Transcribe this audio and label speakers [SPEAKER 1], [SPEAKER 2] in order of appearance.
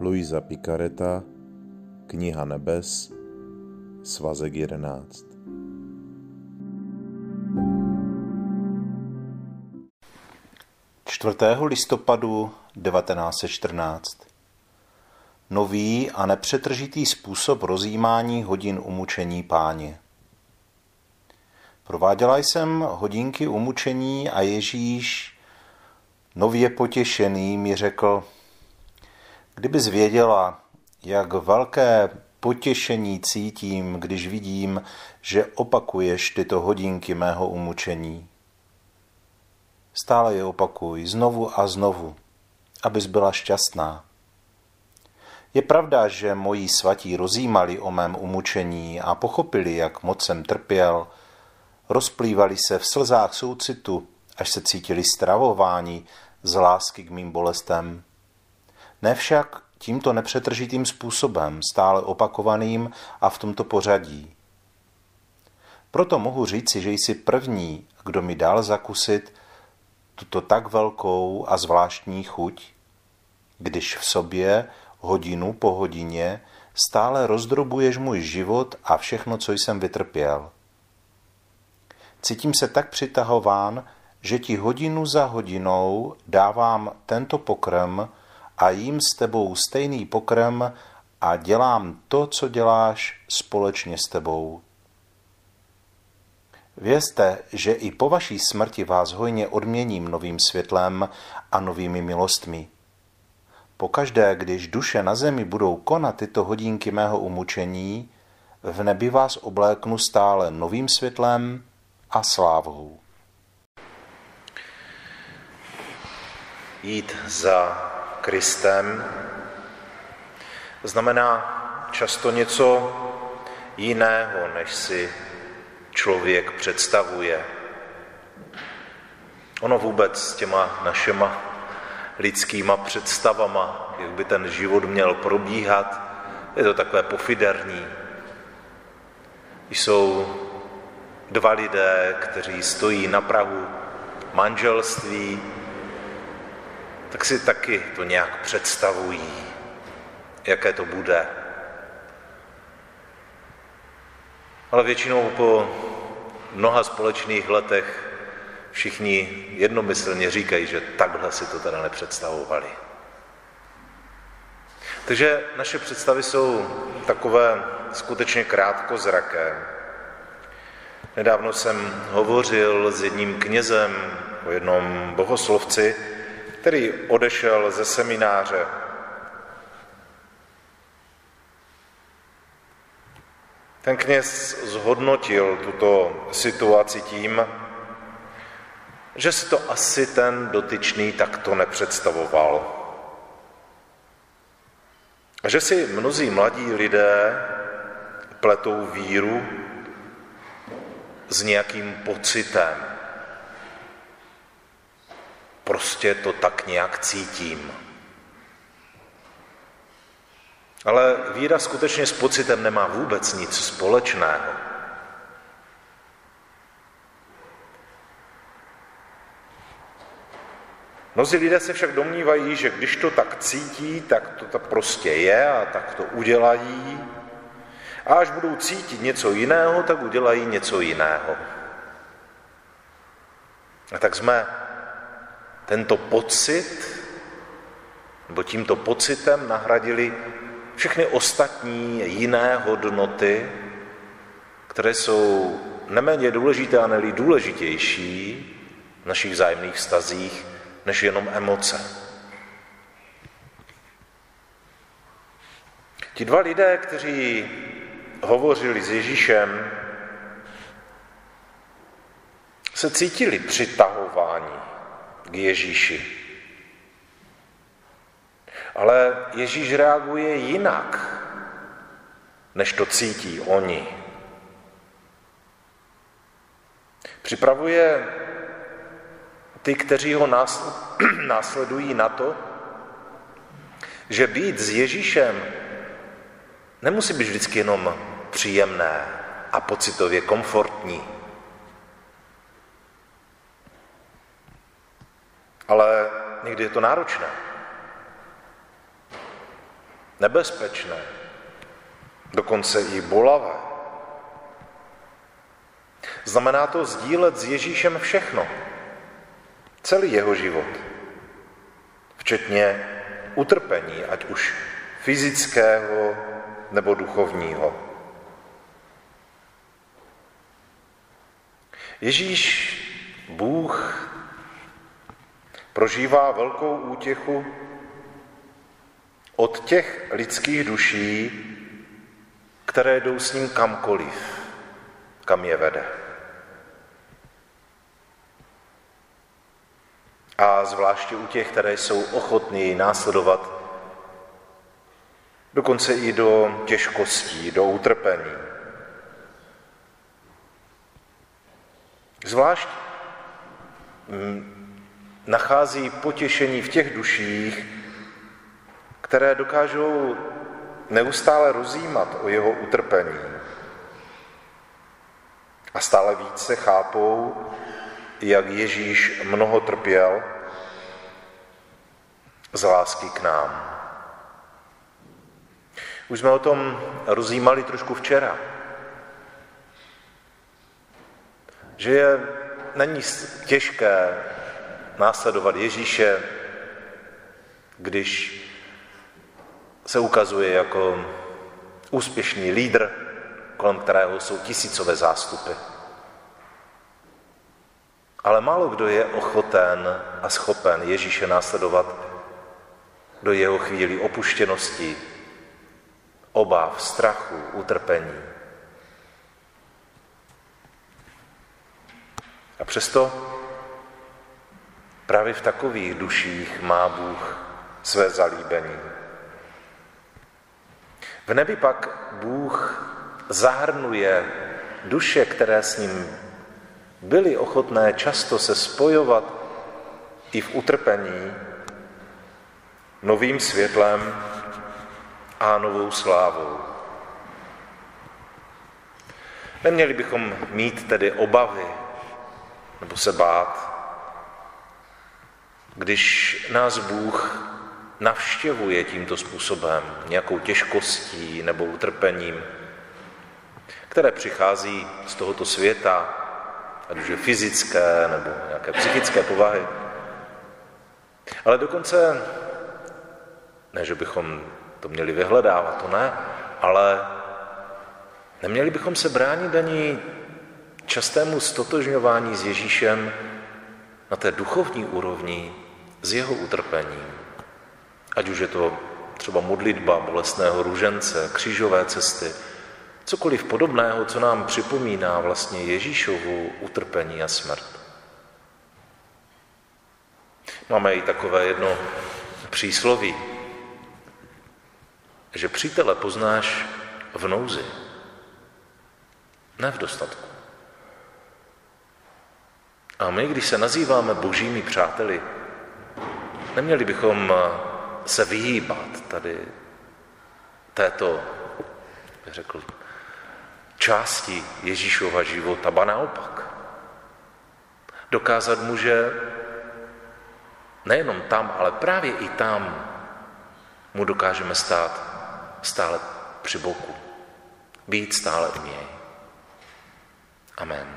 [SPEAKER 1] Luisa Picareta, Kniha nebes, svazek 11. Čtvrtého listopadu 1914 Nový a nepřetržitý způsob rozjímání hodin umučení páně. Prováděla jsem hodinky umučení a Ježíš, nově potěšený, mi řekl, kdybys věděla, jak velké potěšení cítím, když vidím, že opakuješ tyto hodinky mého umučení. Stále je opakuj znovu a znovu, abys byla šťastná. Je pravda, že moji svatí rozjímali o mém umučení a pochopili, jak moc jsem trpěl, rozplývali se v slzách soucitu, až se cítili stravováni z lásky k mým bolestem. Ne však tímto nepřetržitým způsobem, stále opakovaným a v tomto pořadí. Proto mohu říci, že jsi první, kdo mi dal zakusit tuto tak velkou a zvláštní chuť, když v sobě hodinu po hodině stále rozdrobuješ můj život a všechno, co jsem vytrpěl. Cítím se tak přitahován, že ti hodinu za hodinou dávám tento pokrm a jím s tebou stejný pokrm a dělám to, co děláš společně s tebou. Vězte, že i po vaší smrti vás hojně odměním novým světlem a novými milostmi. Pokaždé, když duše na zemi budou konat tyto hodinky mého umučení, v nebi vás obléknu stále novým světlem a slávou. Jít za Kristem znamená často něco jiného, než si člověk představuje. Ono vůbec s těma našima lidskýma představama, jak by ten život měl probíhat, je to takové pofiderní. Jsou dva lidé, kteří stojí na Prahu manželství, tak si taky to nějak představují, jaké to bude. Ale většinou po mnoha společných letech všichni jednomyslně říkají, že takhle si to teda nepředstavovali. Takže naše představy jsou takové skutečně krátkozraké. Nedávno jsem hovořil s jedním knězem o jednom bohoslovci, který odešel ze semináře. Ten kněz zhodnotil tuto situaci tím, že si to asi ten dotyčný takto nepředstavoval. A že si mnozí mladí lidé pletou víru s nějakým pocitem. Prostě to tak nějak cítím. Ale víra skutečně s pocitem nemá vůbec nic společného. Mnozí lidé se však domnívají, že když to tak cítí, tak to tak prostě je a tak to udělají. A až budou cítit něco jiného, tak udělají něco jiného. A tak jsme tento pocit, nebo tímto pocitem nahradili všechny ostatní jiné hodnoty, které jsou neméně důležité a nelí důležitější v našich zájemných vztazích než jenom emoce. Ti dva lidé, kteří hovořili s Ježíšem, se cítili přitahování k Ježíši. Ale Ježíš reaguje jinak, než to cítí oni. Připravuje ty, kteří ho následují na to, že být s Ježíšem nemusí být vždycky jenom příjemné a pocitově komfortní. Ale někdy je to náročné. nebezpečné, dokonce i bolavé. Znamená to sdílet s Ježíšem všechno, celý jeho život, včetně utrpení, ať už fyzického nebo duchovního. Ježíš, Bůh, prožívá velkou útěchu od těch lidských duší, které jdou s ním kamkoliv, kam je vede. A zvláště u těch, které jsou ochotní následovat dokonce i do těžkostí, do utrpení. Zvlášť mm, nachází potěšení v těch duších, které dokážou neustále rozjímat o jeho utrpení. A stále více chápou, jak Ježíš mnoho trpěl z lásky k nám. Už jsme o tom rozjímali trošku včera. Že je, není těžké následovat Ježíše, když se ukazuje jako úspěšný lídr, kolem kterého jsou tisícové zástupy. Ale málo kdo je ochoten a schopen Ježíše následovat do jeho chvíli opuštěnosti, obav, strachu, utrpení. A přesto právě v takových duších má Bůh své zalíbení. V nebi pak Bůh zahrnuje duše, které s ním byly ochotné často se spojovat i v utrpení, novým světlem a novou slávou. Neměli bychom mít tedy obavy nebo se bát, když nás Bůh navštěvuje tímto způsobem, nějakou těžkostí nebo utrpením, které přichází z tohoto světa, ať už je fyzické nebo nějaké psychické povahy. Ale dokonce, ne, že bychom to měli vyhledávat, to ne, ale neměli bychom se bránit ani častému stotožňování s Ježíšem na té duchovní úrovni s jeho utrpením. Ať už je to třeba modlitba bolestného ružence, křížové cesty, cokoliv podobného, co nám připomíná vlastně Ježíšovu utrpení a smrt. Máme i takové jedno přísloví, že přítele poznáš v nouzi, ne v dostatku. A my, když se nazýváme božími přáteli, neměli bychom se vyhýbat tady této, bych řekl, části Ježíšova života, ba naopak. Dokázat mu, že nejenom tam, ale právě i tam mu dokážeme stát stále při boku. Být stále u něj. Amen.